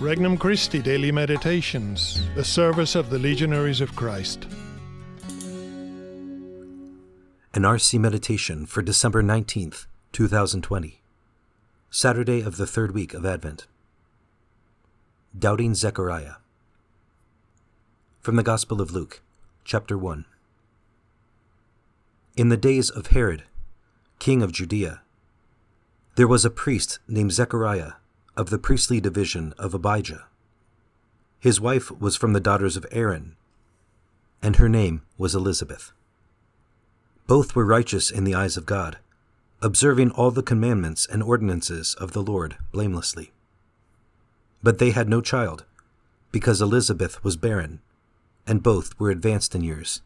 Regnum Christi Daily Meditations, the service of the Legionaries of Christ. An RC Meditation for December 19th, 2020, Saturday of the third week of Advent. Doubting Zechariah. From the Gospel of Luke, chapter 1. In the days of Herod, king of Judea, there was a priest named Zechariah of the priestly division of Abijah. His wife was from the daughters of Aaron, and her name was Elizabeth. Both were righteous in the eyes of God, observing all the commandments and ordinances of the Lord blamelessly. But they had no child, because Elizabeth was barren, and both were advanced in years.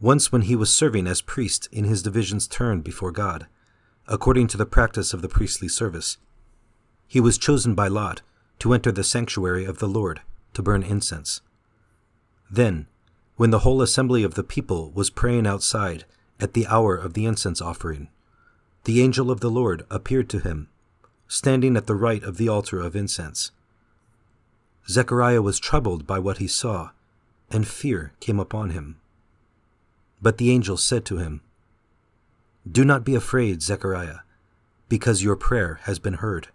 Once, when he was serving as priest in his division's turn before God, according to the practice of the priestly service, he was chosen by Lot to enter the sanctuary of the Lord to burn incense. Then, when the whole assembly of the people was praying outside at the hour of the incense offering, the angel of the Lord appeared to him, standing at the right of the altar of incense. Zechariah was troubled by what he saw, and fear came upon him. But the angel said to him, Do not be afraid, Zechariah, because your prayer has been heard.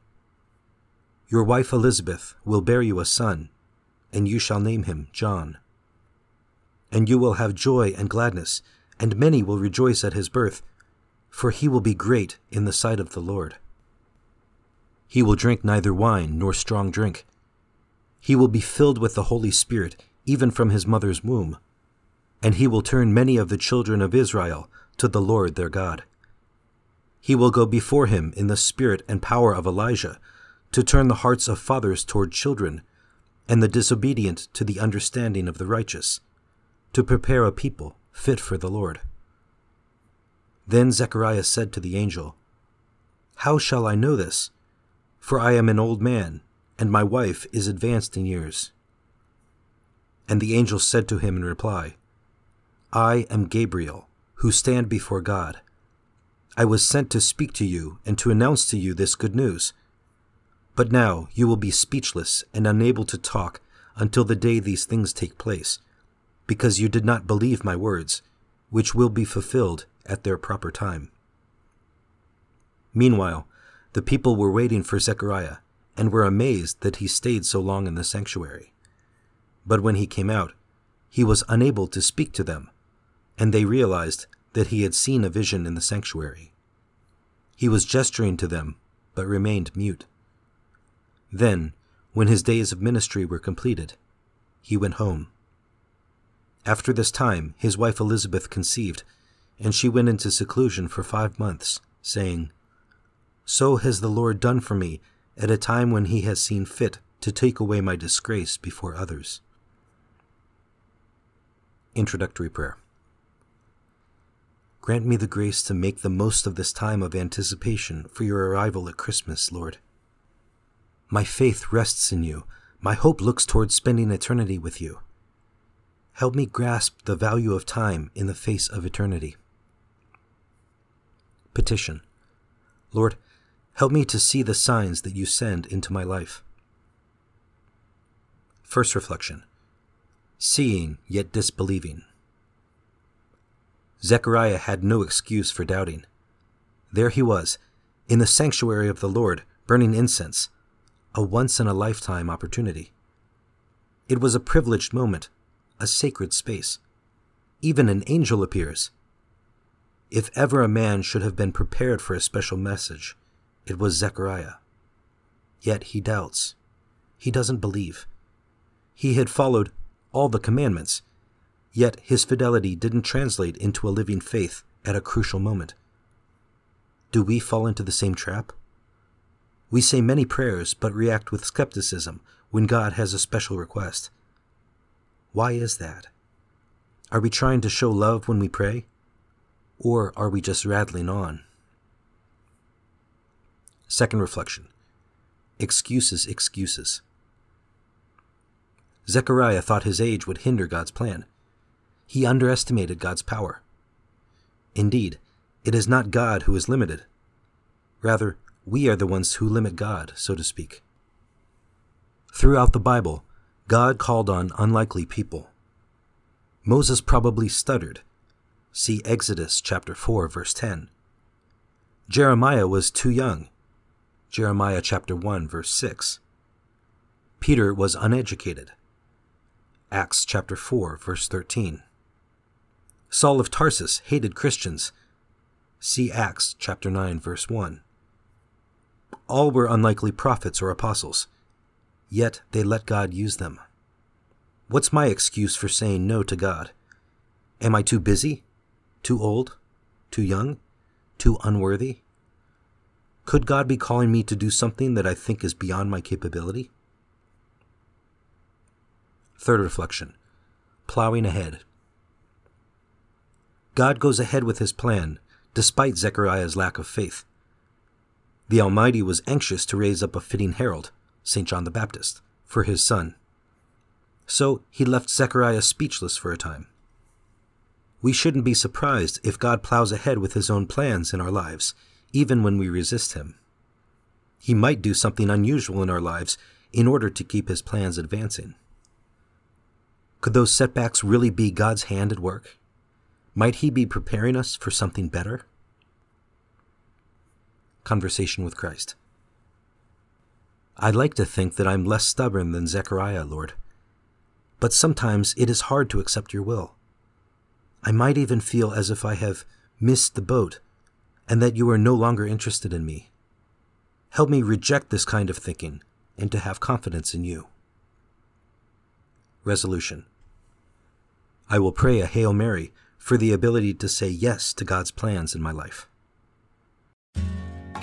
Your wife Elizabeth will bear you a son, and you shall name him John. And you will have joy and gladness, and many will rejoice at his birth, for he will be great in the sight of the Lord. He will drink neither wine nor strong drink. He will be filled with the Holy Spirit, even from his mother's womb. And he will turn many of the children of Israel to the Lord their God. He will go before him in the spirit and power of Elijah to turn the hearts of fathers toward children, and the disobedient to the understanding of the righteous, to prepare a people fit for the Lord. Then Zechariah said to the angel, How shall I know this? For I am an old man, and my wife is advanced in years. And the angel said to him in reply, I am Gabriel, who stand before God. I was sent to speak to you and to announce to you this good news. But now you will be speechless and unable to talk until the day these things take place, because you did not believe my words, which will be fulfilled at their proper time. Meanwhile, the people were waiting for Zechariah, and were amazed that he stayed so long in the sanctuary. But when he came out, he was unable to speak to them, and they realized that he had seen a vision in the sanctuary. He was gesturing to them, but remained mute. Then, when his days of ministry were completed, he went home. After this time, his wife Elizabeth conceived, and she went into seclusion for five months, saying, So has the Lord done for me at a time when he has seen fit to take away my disgrace before others. Introductory Prayer Grant me the grace to make the most of this time of anticipation for your arrival at Christmas, Lord. My faith rests in you. My hope looks towards spending eternity with you. Help me grasp the value of time in the face of eternity. Petition Lord, help me to see the signs that you send into my life. First reflection Seeing yet disbelieving. Zechariah had no excuse for doubting. There he was, in the sanctuary of the Lord, burning incense, a once in a lifetime opportunity. It was a privileged moment, a sacred space. Even an angel appears. If ever a man should have been prepared for a special message, it was Zechariah. Yet he doubts. He doesn't believe. He had followed all the commandments, yet his fidelity didn't translate into a living faith at a crucial moment. Do we fall into the same trap? We say many prayers but react with skepticism when God has a special request. Why is that? Are we trying to show love when we pray? Or are we just rattling on? Second reflection Excuses, excuses. Zechariah thought his age would hinder God's plan. He underestimated God's power. Indeed, it is not God who is limited. Rather, we are the ones who limit God, so to speak. Throughout the Bible, God called on unlikely people. Moses probably stuttered. See Exodus chapter 4 verse 10. Jeremiah was too young. Jeremiah chapter 1 verse 6. Peter was uneducated. Acts chapter 4 verse 13. Saul of Tarsus hated Christians. See Acts chapter 9 verse 1. All were unlikely prophets or apostles, yet they let God use them. What's my excuse for saying no to God? Am I too busy? Too old? Too young? Too unworthy? Could God be calling me to do something that I think is beyond my capability? Third reflection Plowing ahead. God goes ahead with his plan, despite Zechariah's lack of faith. The Almighty was anxious to raise up a fitting herald, St. John the Baptist, for his son. So he left Zechariah speechless for a time. We shouldn't be surprised if God plows ahead with his own plans in our lives, even when we resist him. He might do something unusual in our lives in order to keep his plans advancing. Could those setbacks really be God's hand at work? Might he be preparing us for something better? Conversation with Christ. I'd like to think that I'm less stubborn than Zechariah, Lord. But sometimes it is hard to accept your will. I might even feel as if I have missed the boat and that you are no longer interested in me. Help me reject this kind of thinking and to have confidence in you. Resolution I will pray a Hail Mary for the ability to say yes to God's plans in my life.